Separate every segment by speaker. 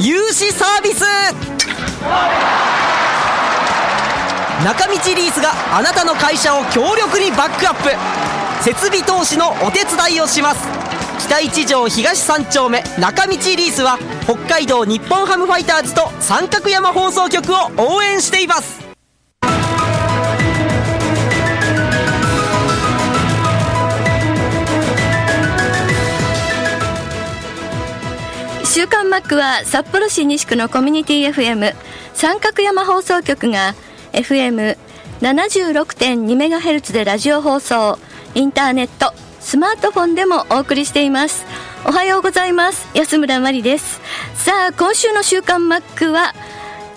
Speaker 1: 融資サービス。中道リースがあなたの会社を強力にバックアップ。設備投資のお手伝いをします。北一条東三丁目。中道リースは北海道日本ハムファイターズと三角山放送局を応援しています。
Speaker 2: 週刊マックは札幌市西区のコミュニティ FM 三角山放送局が FM76.2MHz でラジオ放送。インターネットスマートフォンでもお送りしています。おはようございます。安村麻里です。さあ今週の週刊マックは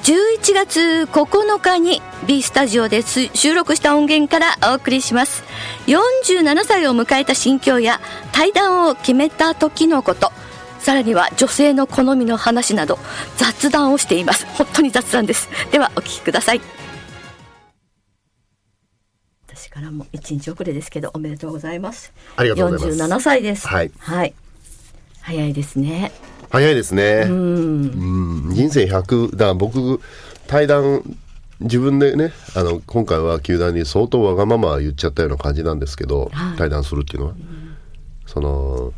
Speaker 2: 11月9日に B スタジオで収録した音源からお送りします。47歳を迎えた心境や対談を決めた時のこと。さらには女性の好みの話など雑談をしています。本当に雑談です。ではお聞きください。私からも一日遅れですけどおめでとうございます。
Speaker 3: ありがとうございます。
Speaker 2: 47歳です。
Speaker 3: はい、
Speaker 2: はい、早いですね。
Speaker 3: 早いですね。
Speaker 2: うん。
Speaker 3: うん人生100だから僕対談自分でねあの今回は球団に相当わがまま言っちゃったような感じなんですけど、
Speaker 2: はい。
Speaker 3: 対談するっていうのは、その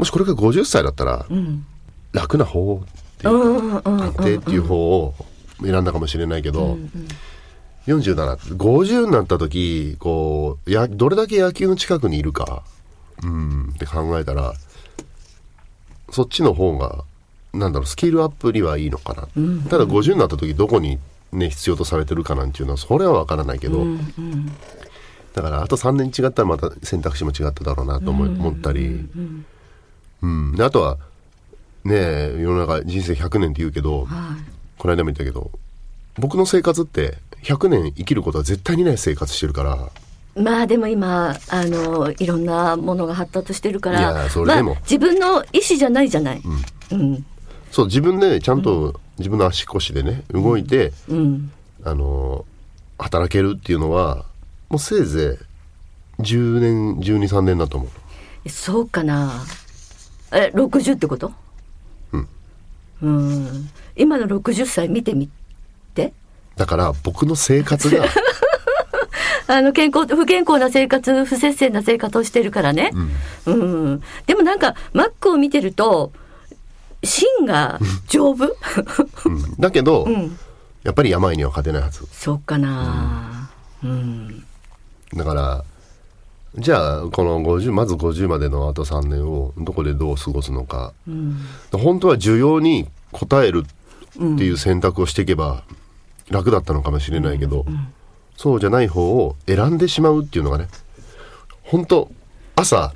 Speaker 3: もしこれが50歳だったら、
Speaker 2: ん。
Speaker 3: 楽な方っていう
Speaker 2: うんうんうん。
Speaker 3: 安定っていう方を選んだかもしれないけど、47、50になった時、こう、や、どれだけ野球の近くにいるか、うん、って考えたら、そっちの方が、なんだろう、スキルアップにはいいのかな。ただ50になった時、どこにね、必要とされてるかなんていうのは、それはわからないけど、だから、あと3年違ったらまた選択肢も違っただろうなと思ったり、うん。であとは、ねえ、世の中人生100年って言うけど、この間も言ったけど、僕の生活って100年生きることは絶対にない生活してるから、
Speaker 2: まあでも今あのいろんなものが発達してるから
Speaker 3: いやそれでも。
Speaker 2: まあ、自分の意思じゃないじゃない、うん。
Speaker 3: そう、自分でちゃんと自分の足腰でね、動いて、
Speaker 2: うん。
Speaker 3: あの、働けるっていうのは、もうせいぜい10年、12、3年だと思う。
Speaker 2: そうかなえ60ってこと？
Speaker 3: うん。
Speaker 2: うん。今の60歳見てみて。
Speaker 3: だから僕の生活が、
Speaker 2: あの健康不健康な生活不摂生な生活をしてるからね、うん。でもなんかマックを見てると芯が丈夫？
Speaker 3: うん。だけど、
Speaker 2: ん。
Speaker 3: やっぱり病には勝てないはず。
Speaker 2: そうかな。うん。
Speaker 3: だから、じゃあ、この50、まず50までのあと3年をどこでどう過ごすのか。
Speaker 2: うん
Speaker 3: 本当は需要に応えるっていう選択をしていけば楽だったのかもしれないけど、そうじゃない方を選んでしまうっていうのがね、本当朝、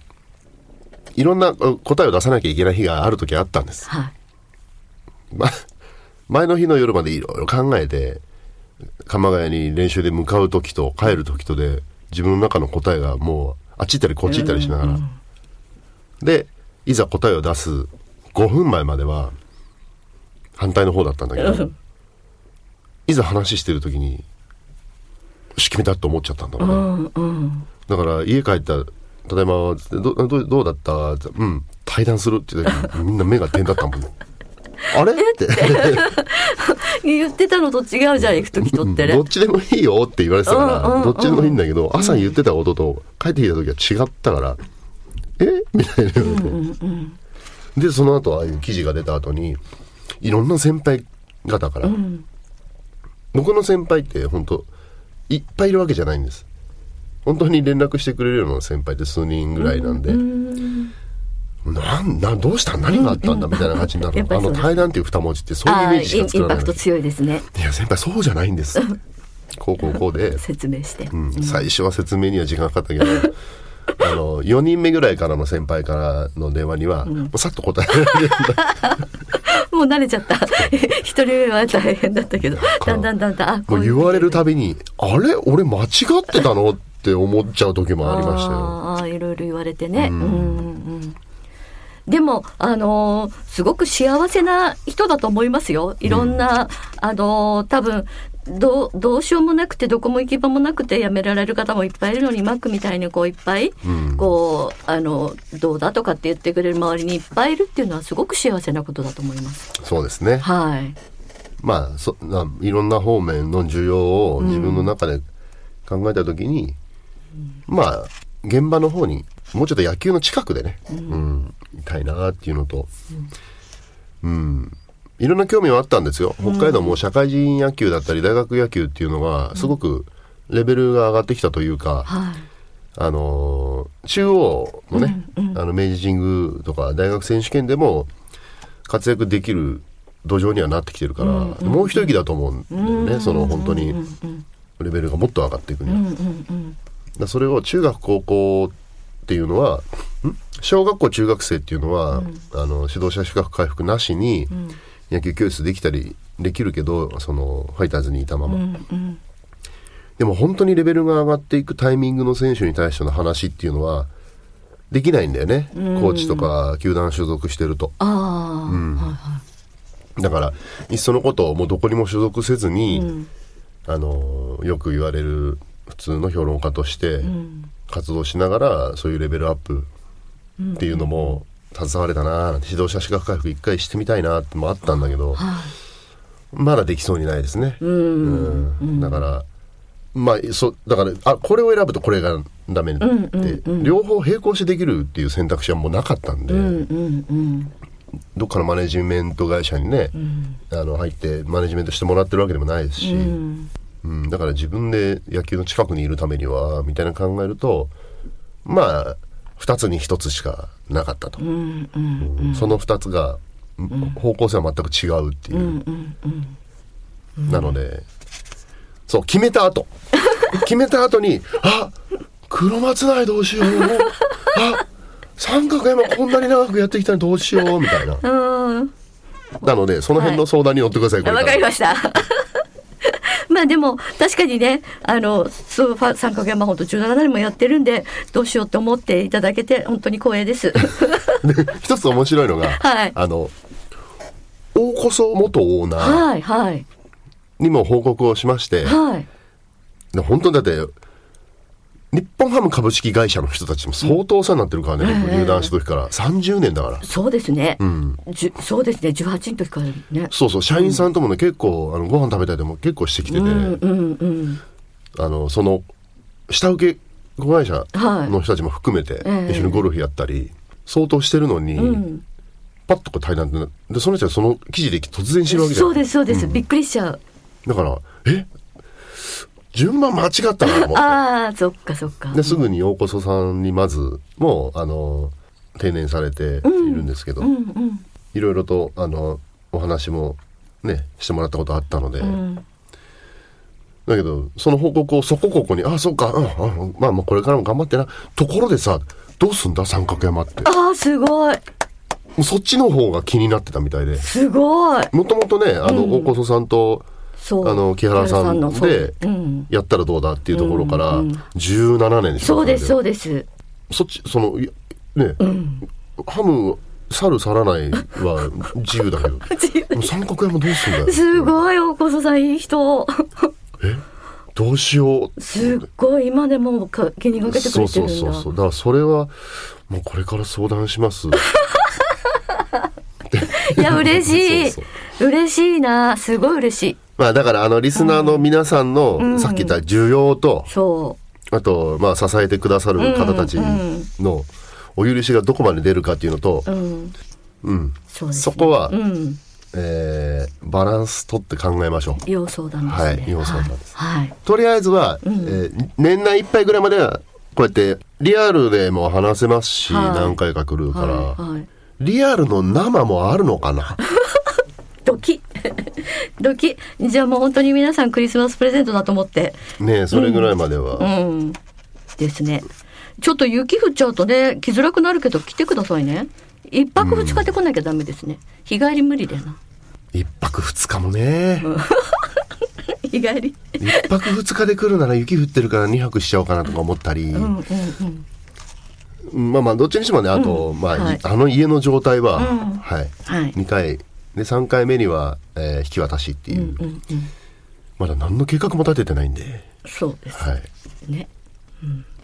Speaker 3: いろんな uh, 答えを出さなきゃいけない日がある時あったんです。
Speaker 2: はい
Speaker 3: ま、前の日の夜までいろいろ考えて、鎌ヶ谷に練習で向かう時と帰る時とで、自分の中の答えがもう、あっち行ったりこっち行ったりしながら。で、いざ答えを出す5分前までは、反対の方だったんだけど、いざ話してる時に、よし、決めたと思っちゃったんだろうね。
Speaker 2: うんうん
Speaker 3: だから家帰ったら、ただいま、どどどうだった？ってうん、対談するって言った時にみんな目が点だったもん。あれ？って。
Speaker 2: 言ってたのと違うじゃん行く時とってね。
Speaker 3: どっちでもいいよって言われてたから、
Speaker 2: うんうんうん。
Speaker 3: どっちでもいいんだけど、朝言ってたことと帰ってきた時は違ったから、え？みたいな、で、その後ああいう記事が出た後に、いろんな先輩方から、僕の先輩って本当いっぱいいるわけじゃないんです。本当に連絡してくれるような先輩って数人ぐらいなんで、なんなんどうした？何があったんだみたいな感じになるの、あの
Speaker 2: やっぱりそうです。
Speaker 3: 対談っていう二文字ってそういうイ
Speaker 2: ああイ
Speaker 3: メージしか作らない
Speaker 2: ンパクト強いですね。
Speaker 3: いや先輩そうじゃないんです。こうこうこうで、
Speaker 2: 説明して、
Speaker 3: うん、最初は説明には時間かかったけどあの4人目ぐらいからの先輩からの電話には、もうさっと答えられるんだ。
Speaker 2: もう慣れちゃった。一人目は大変だったけど。だんだんだんだんあ
Speaker 3: もう言われるたびに、あれ？俺間違ってたの？って思っちゃう時もありましたよ。
Speaker 2: ああいろいろ言われてね。うんうんうんでも、あのーすごく幸せな人だと思いますよ。いろんな、あのー多分、どう、どうしようもなくて、どこも行き場もなくて辞められる方もいっぱいいるのに、マックみたいにこういっぱい、
Speaker 3: うん
Speaker 2: こう、あの、どうだとかって言ってくれる周りにいっぱいいるっていうのはすごく幸せなことだと思います。
Speaker 3: そうですね。
Speaker 2: はい。
Speaker 3: まあそないろんな方面の需要を自分の中で考えた時に、まあ現場の方にもうちょっと野球の近くでね、うんいたいなっていうのと、うんいろんな興味はあったんですよ。北海道も社会人野球だったり大学野球っていうのがすごくレベルが上がってきたというか、
Speaker 2: はい。
Speaker 3: あのー中央のね、あの明治神宮とか大学選手権でも活躍できる土壌にはなってきてるから、もう一息だと思うんだよね、その本当にレベルがもっと上がっていくには。それを中学高校っていうのはん？小学校中学生っていうのは、あの指導者資格回復なしに野球教室できたりできるけどそのファイターズにいたまま。でも本当にレベルが上がっていくタイミングの選手に対しての話っていうのはできないんだよね、コーチとか球団所属してると。
Speaker 2: ああ、はいはい。
Speaker 3: だからいっそのことをもうどこにも所属せずに、あのよく言われる普通の評論家として活動しながらそういうレベルアップっていうのも携われたななんて指導者資格回復一回してみたいなってもあったんだけど、まだできそうにないですね。うん。だからまあそだからあこれを選ぶとこれがダメって、両方並行してできるっていう選択肢はもうなかったんで、どっかのマネジメント会社にね、あの入ってマネジメントしてもらってるわけでもないですし、うんだから自分で野球の近くにいるためにはみたいな考えるとまあ2つに1つしかなかったと、うんその2つが、方向性は全く違うっていう、なのでそう決めた後。決めた後にあ黒松内どうしよう。あ三角山こんなに長くやってきたのにどうしようみたいな。なのでその辺の相談に乗ってください、これから。
Speaker 2: わかりました。まあでも確かにねあのそうファ三角山本17年もやってるんでどうしようと思っていただけて本当に光栄です。
Speaker 3: で一つ面白いのが、
Speaker 2: はい
Speaker 3: あの大こそ元オーナー
Speaker 2: はいはい
Speaker 3: にも報告をしまして、
Speaker 2: はい。
Speaker 3: で本当にだって日本ハム株式会社の人たちも相当お世話になってるからね、僕入団した時から。30年だから。
Speaker 2: そうですね。
Speaker 3: ん。
Speaker 2: じゅそうですね。18の時からね。
Speaker 3: そうそう社員さんともね、結構あのご飯食べたりでも結構してきてて、
Speaker 2: うんうんうん。
Speaker 3: あのその下請け子会社
Speaker 2: はい。
Speaker 3: の人たちも含めて
Speaker 2: ええ。
Speaker 3: 一緒にゴルフやったり相当してるのに、
Speaker 2: ん。
Speaker 3: パッとこう対談ででその人はその記事で突然知るわけじゃん。
Speaker 2: そうですそうです、びっくりしちゃう。
Speaker 3: だからえ？順番間違ったなと思って
Speaker 2: ああそっかそっか。
Speaker 3: ですぐに大こそさんにまずもうあの定年されているんですけど、
Speaker 2: うんうん
Speaker 3: いろいろとあのお話もねしてもらったことあったので、
Speaker 2: うん。
Speaker 3: だけどその報告をそこここに「あそっか、うんうん、まあまあこれからも頑張ってな」ところでさどうすんだ三角山っても
Speaker 2: ああすごい。
Speaker 3: うそっちの方が気になってたみたいです
Speaker 2: ごい。
Speaker 3: もともとねあの、大こそさんと。あの木原さんで
Speaker 2: うん。
Speaker 3: やったらどうだっていうところから
Speaker 2: うんうん
Speaker 3: 17年でしょ
Speaker 2: そうです
Speaker 3: う
Speaker 2: そうです。
Speaker 3: そっちそのいやね、ハム去る去らないは自由だけど。でも三角山どうすんだよ。
Speaker 2: すごい大こそさんいい人。
Speaker 3: え？どうしよう。
Speaker 2: すっごい今でもか気にかけてく
Speaker 3: そうそ
Speaker 2: れてるだ。
Speaker 3: うんそうそう。だからそれはもうこれから相談します。
Speaker 2: いや嬉しい。
Speaker 3: そう。
Speaker 2: 嬉しいな。すごい嬉しい。
Speaker 3: まあだからあのリスナーの皆さんの、
Speaker 2: ん
Speaker 3: さっき言った需要と、
Speaker 2: そ
Speaker 3: あとまあ支えてくださる方たちのお許しがどこまで出るかっていうのと
Speaker 2: う。、うん。
Speaker 3: うん
Speaker 2: そ
Speaker 3: こは
Speaker 2: うん。
Speaker 3: えーバランス取って考えましょう。
Speaker 2: 要相談ですね。
Speaker 3: はい要相談です
Speaker 2: はい。はい
Speaker 3: とりあえずは、えー年内いっぱいぐらいまではこうやってリアルでも話せますし、
Speaker 2: はい
Speaker 3: 何回か来るから。リアルの生もあるのかな？
Speaker 2: ドキ。じゃあもう本当に皆さんクリスマスプレゼントだと思って。
Speaker 3: ねえそれぐらいまでは、
Speaker 2: うん。ですね。ちょっと雪降っちゃうとね来づらくなるけど来てくださいね。一泊二日で来なきゃダメですね。日帰り無理だよな。
Speaker 3: 一泊二日もね。
Speaker 2: 日帰り。
Speaker 3: 一泊二日で来るなら雪降ってるから二泊しちゃおうかなとか思ったり。
Speaker 2: うんうんうん。
Speaker 3: まあまあ、どっちにしてもね、あと、まあ、
Speaker 2: はい。
Speaker 3: あの家の状態は、
Speaker 2: うん。
Speaker 3: はい。
Speaker 2: はい。
Speaker 3: 2回。で、3回目には、えー引き渡しっていう、
Speaker 2: うんうん
Speaker 3: まだ何の計画も立ててないんで、
Speaker 2: そうです
Speaker 3: はい。
Speaker 2: ね。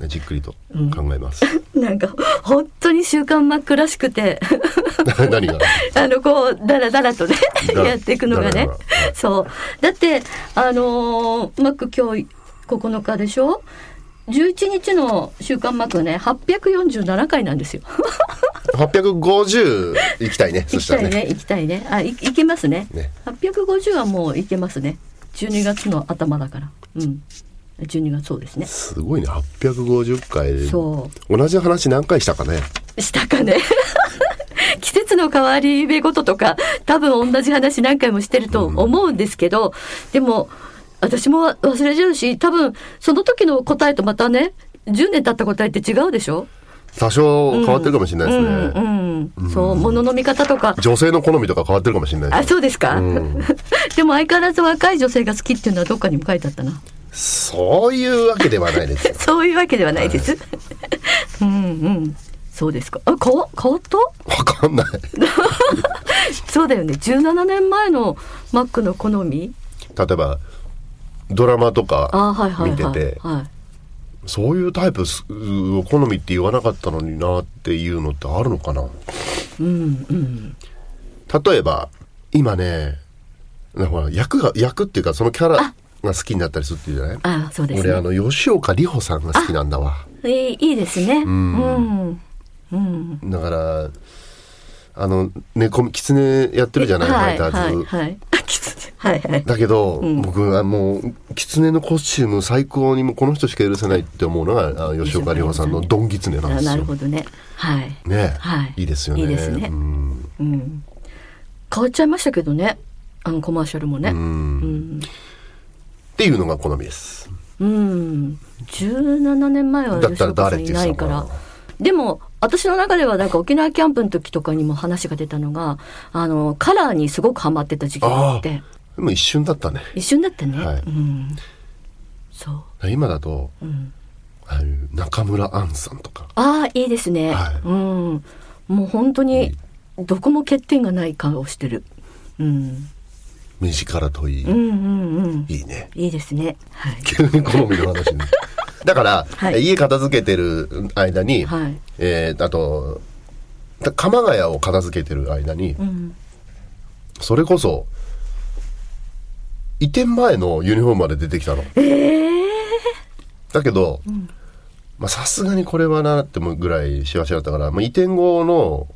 Speaker 3: ねじっくりと考えます。
Speaker 2: なんか本当に週刊マックらしくて。
Speaker 3: 何が？
Speaker 2: あのこうだらだらとね
Speaker 3: だ
Speaker 2: やっていくのがね。そう。だってあのーマック今日9日でしょ？11日の週刊マックね847回なんですよ
Speaker 3: ?850 行きたいね。そ
Speaker 2: 行きたい
Speaker 3: ね。
Speaker 2: ね行きたいねあい行けますね
Speaker 3: ね
Speaker 2: 850はもう行けますね12月の頭だからうん12月そうですね
Speaker 3: すごいね。850回で。
Speaker 2: そ
Speaker 3: 同じ話何回したかね。
Speaker 2: したかね 季節の変わり目ごととか多分同じ話何回もしてると思うんですけど、でも私も忘れちゃうし多分その時の答えとまたね10年経った答えって違うでしょ？
Speaker 3: 多少変わってるかもしれないですね。
Speaker 2: うんうん、そう物の見方とか。
Speaker 3: 女性の好みとか変わってるかもしれない
Speaker 2: あ
Speaker 3: です。
Speaker 2: そうですか、
Speaker 3: うん。
Speaker 2: でも相変わらず若い女性が好きっていうのはどっかにも書いてあったな。
Speaker 3: そういうわけではないですよ。
Speaker 2: そういうわけではないです、うんうん。そうですか？あ変わ変わった？
Speaker 3: わかんない。
Speaker 2: そうだよね。17年前のマックの好み？
Speaker 3: 例えば、ドラマと
Speaker 2: あ
Speaker 3: か
Speaker 2: はいはいはい。
Speaker 3: 見てて、
Speaker 2: はい
Speaker 3: そういうタイプすを好みって言わなかったのになっていうのってあるのかな？
Speaker 2: うんうん
Speaker 3: 例えば、今ね、ほら役が、役っていうかそのキャラが好きになったりするっていうじゃない？
Speaker 2: あそうですね。
Speaker 3: 俺あの、吉岡里帆さんが好きなんだわ。
Speaker 2: いいいいですね。うん。うん。
Speaker 3: だから、あの、猫、狐やってるじゃない、
Speaker 2: はい
Speaker 3: ファイターズ。
Speaker 2: はいはい。はいはい。
Speaker 3: だけど、僕はもう、狐のコスチューム最高にもうこの人しか許せないって思うのが、あ吉岡里帆さんのドンギツネなんですよ。
Speaker 2: あなるほどね。はい。
Speaker 3: ね、
Speaker 2: はい。
Speaker 3: いいですよね。
Speaker 2: いいですね。
Speaker 3: うん。
Speaker 2: うん。変わっちゃいましたけどね。あのコマーシャルもね。
Speaker 3: うん。
Speaker 2: うん。
Speaker 3: っていうのが好みです。
Speaker 2: うん。17年前は
Speaker 3: だったら
Speaker 2: 吉岡さんい
Speaker 3: な
Speaker 2: いから。でも私の中ではなんか沖縄キャンプの時とかにも話が出たのがあのカラーにすごくハマってた時期があって。
Speaker 3: でも一瞬だったね。
Speaker 2: 一瞬だったね、
Speaker 3: はい。
Speaker 2: うん。そう。
Speaker 3: 今だと、
Speaker 2: ん。
Speaker 3: ああいう中村アンさんとか、
Speaker 2: ああいいですね、
Speaker 3: はい。
Speaker 2: うん。もう本当にどこも欠点がない顔をしてる。うん。
Speaker 3: 目力といい、
Speaker 2: うんうんうん。
Speaker 3: いいね。
Speaker 2: いいですね。はい。
Speaker 3: 急に好みの話に。だから、
Speaker 2: はい。
Speaker 3: 家片付けてる間に、
Speaker 2: はい。
Speaker 3: えーあと、だ鎌ヶ谷を片付けてる間に、
Speaker 2: うん。
Speaker 3: それこそ、移転前のユニフォームまで出てきたの。だけど、まあさすがにこれはなってもぐらいしわしわだったから、まあ、移転後の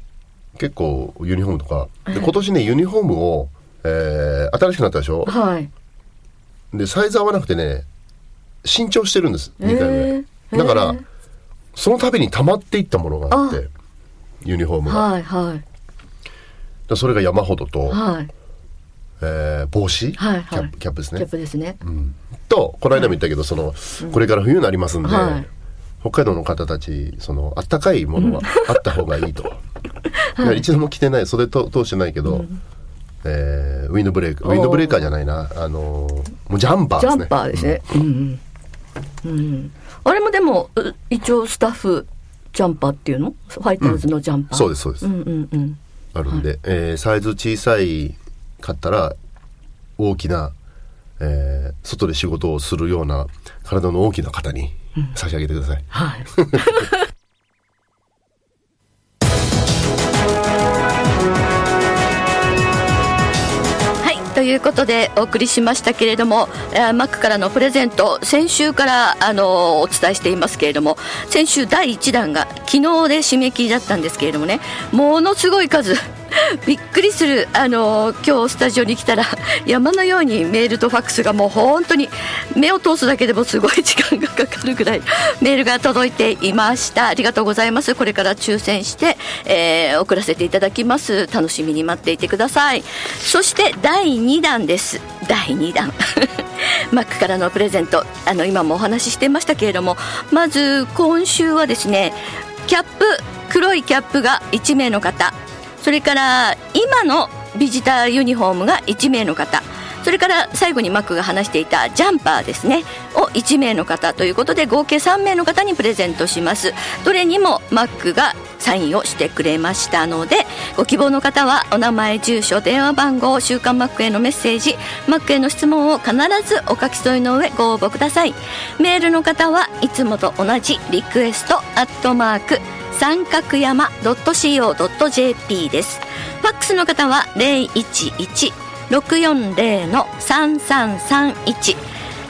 Speaker 3: 結構ユニフォームとか、で今年ね、ユニフォームを、えー新しくなったでしょ？
Speaker 2: はい。
Speaker 3: で、サイズ合わなくてね、新調してるんです。2回い。
Speaker 2: えー
Speaker 3: だから
Speaker 2: えー、
Speaker 3: その度に溜まっていったものがあって、ユニフォームが。
Speaker 2: はいはい
Speaker 3: でそれが山ほどと、
Speaker 2: はい
Speaker 3: えー帽子、
Speaker 2: はいはい
Speaker 3: キャップですね
Speaker 2: キャッ。プですね、
Speaker 3: と、この間も言ったけど、その、これから冬になりますんで、
Speaker 2: はい
Speaker 3: 北海道の方たち、その、あったかいものはあった方がいいと。だから一度も着てない、袖と通してないけど、えーウィンドブレーカー、ウィンドブレーカーじゃないな、あのーもうジャンパーですね。
Speaker 2: ジャンパーですね。うんうん。うん。あれもでも、う一応スタッフジャンパーっていうの？ファイターズのジャンパー？
Speaker 3: そうです、そうです。
Speaker 2: うんうんうん。
Speaker 3: あるんで、えーサイズ小さいかったら、大きな、えー外で仕事をするような体の大きな方に差し上げてください。
Speaker 2: はい。はい、ということでお送りしましたけれども、えーマックからのプレゼント先週からあのお伝えしていますけれども先週第1弾が昨日で締め切りだったんですけれどもねものすごい数びっくりする。あの今日スタジオに来たら 山のようにメールとファックスがもう本当に目を通すだけでもすごい時間がかかるぐらいメールが届いていました。ありがとうございます。これから抽選して、えー送らせていただきます。楽しみに待っていてください。そして第2弾です。第2弾。マックからのプレゼント。あの今もお話ししてましたけれどもまず今週はですねキャップ黒いキャップが1名の方。それから今のビジターユニフォームが1名の方。それから最後にマックが話していたジャンパーですね。を1名の方ということで合計3名の方にプレゼントします。どれにもマックがサインをしてくれましたのでご希望の方はお名前住所電話番号週刊マックへのメッセージマックへの質問を必ずお書き添えの上ご応募ください。メールの方はいつもと同じリクエストアットマーク三角山 .co.jp です。ファックスの方は011 640の3331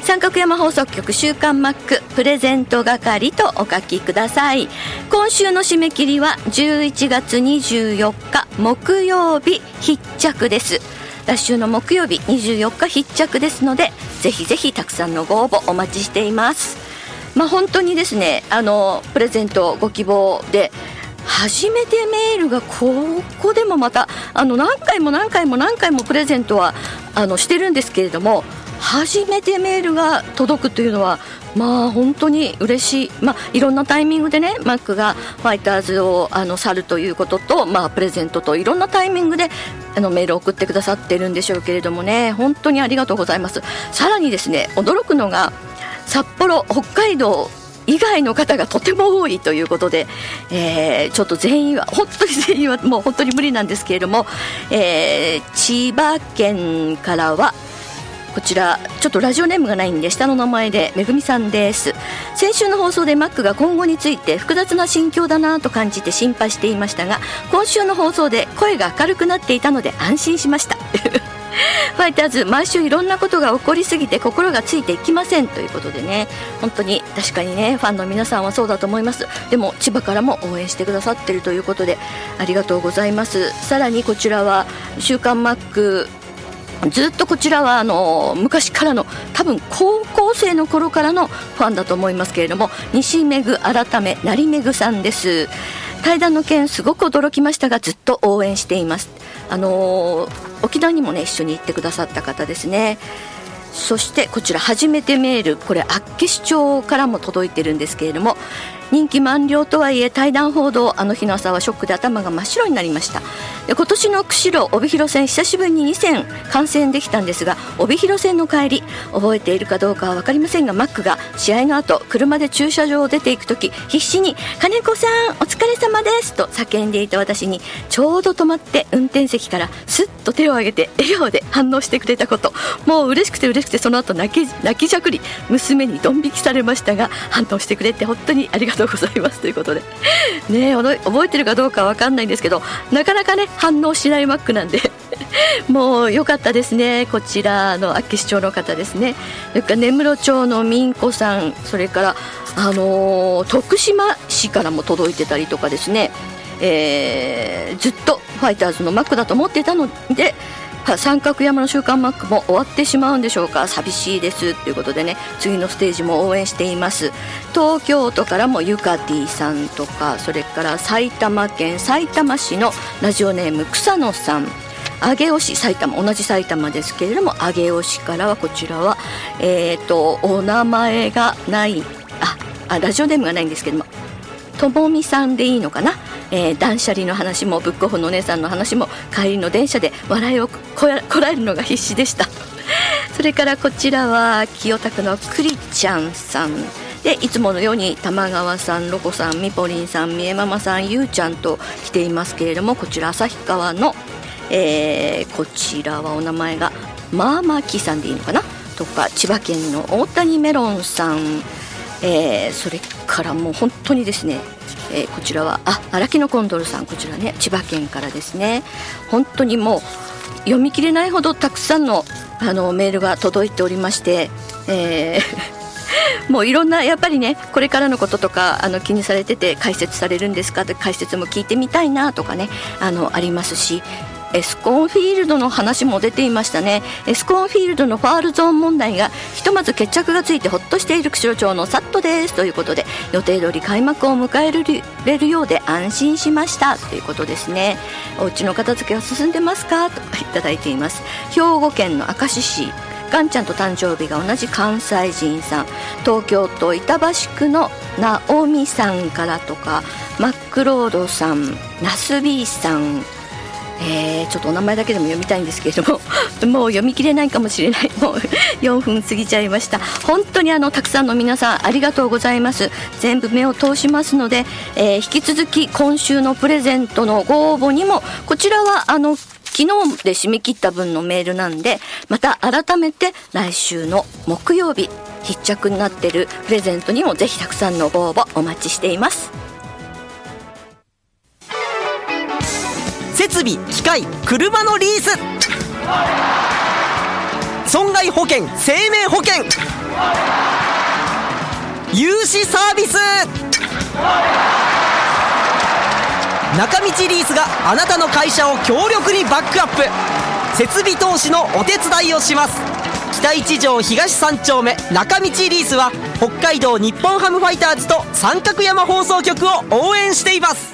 Speaker 2: 三角山放送局週刊マックプレゼント係とお書きください。今週の締め切りは11月24日木曜日必着です。来週の木曜日24日必着ですのでぜひぜひたくさんのご応募お待ちしています。まあ本当にですねあのプレゼントご希望で初めてメールがここでもまたあの何回も何回も何回もプレゼントはあのしてるんですけれども初めてメールが届くというのはまあ本当に嬉しい、まあ、いろんなタイミングでねマックがファイターズをあの去るということと、まあ、プレゼントといろんなタイミングであのメールを送ってくださっているんでしょうけれどもね本当にありがとうございます。さらにですね驚くのが札幌北海道以外の方がとても多いということで、えー、ちょっと全員は本当に全員はもう本当に無理なんですけれども、えー、千葉県からはこちらちょっとラジオネームがないんで下の名前でめぐみさんです。先週の放送でマックが今後について複雑な心境だなと感じて心配していましたが今週の放送で声が明るくなっていたので安心しました。ファイターズ毎週いろんなことが起こりすぎて心がついていきませんということでね。本当に確かにねファンの皆さんはそうだと思います。でも千葉からも応援してくださってるということでありがとうございます。さらにこちらは「週刊マック」ずっとこちらはあの昔からの多分高校生の頃からのファンだと思いますけれども西めぐ改め成めぐさんです。対談の件すごく驚きましたがずっと応援しています。あの沖縄にもね一緒に行ってくださった方ですね。そしてこちら初めてメールこれ厚岸町からも届いてるんですけれども任期満了とはいえ対談報道あの日の朝はショックで頭が真っ白になりました。で今年の釧路帯広線久しぶりに2戦観戦できたんですが帯広線の帰り覚えているかどうかは分かりませんがマックが試合の後車で駐車場を出ていく時必死に「金子さんお疲れ様です」と叫んでいた私にちょうど止まって運転席からスッと手を挙げて笑顔で反応してくれたこと。もう嬉しくて嬉しくてその後泣き泣きじゃくり娘にドン引きされましたが反応してくれて本当にありがとうとうございます。ということで。ね覚えてるかどうかわかんないんですけどなかなかね反応しないマックなんで。もう良かったですね。こちらの厚岸町の方ですね。それから根室町のみんこさん。それからあのー、徳島市からも届いてたりとかですね、えー、ずっとファイターズのマックだと思ってたので三角山の週刊マックも終わってしまうんでしょうか。寂しいですということでね次のステージも応援しています。東京都からもゆかティさんとかそれから埼玉県埼玉市のラジオネーム草野さん。上尾市埼玉同じ埼玉ですけれども上尾市からはこちらはえっ、ー、とお名前がないああラジオネームがないんですけどもともみさんでいいのかな、えー、断捨離の話もブックオフのお姉さんの話も帰りの電車で笑いをこらえるのが必死でした。それからこちらは清田区のくりちゃんさんでいつものように玉川さんロコさんみぽりんさんみえママさんゆうちゃんと来ていますけれどもこちら旭川の、えー、こちらはお名前がまあまきさんでいいのかな？とか千葉県の大谷メロンさん。えー、それからもう本当にですね、えー、こちらはあ荒木のコンドルさんこちらね千葉県からですね。本当にもう読み切れないほどたくさんのあのメールが届いておりまして、えー、もういろんなやっぱりねこれからのこととかあの気にされてて解説されるんですかって解説も聞いてみたいなとかねあのありますしエスコンフィールドの話も出ていましたね。エスコンフィールドのファールゾーン問題がひとまず決着がついてほっとしている釧路町のサットですということで予定通り開幕を迎えれるようで安心しました。ということですね。お家の片付けは進んでますか？といただいています。兵庫県の明石市ガンちゃんと誕生日が同じ関西人さん。東京都板橋区の直美さんからとかマックロードさんナスビーさんえー、ちょっとお名前だけでも読みたいんですけれども もう読み切れないかもしれない。もう4分過ぎちゃいました。本当にあのたくさんの皆さんありがとうございます。全部目を通しますので、えー、引き続き今週のプレゼントのご応募にもこちらはあの昨日で締め切った分のメールなんでまた改めて来週の木曜日必着になってるプレゼントにもぜひたくさんのご応募お待ちしています。
Speaker 1: 備機械車のリース。損害保険生命保険。融資サービス。中道リースがあなたの会社を強力にバックアップ。設備投資のお手伝いをします。北一条東三丁目。中道リースは北海道日本ハムファイターズと三角山放送局を応援しています。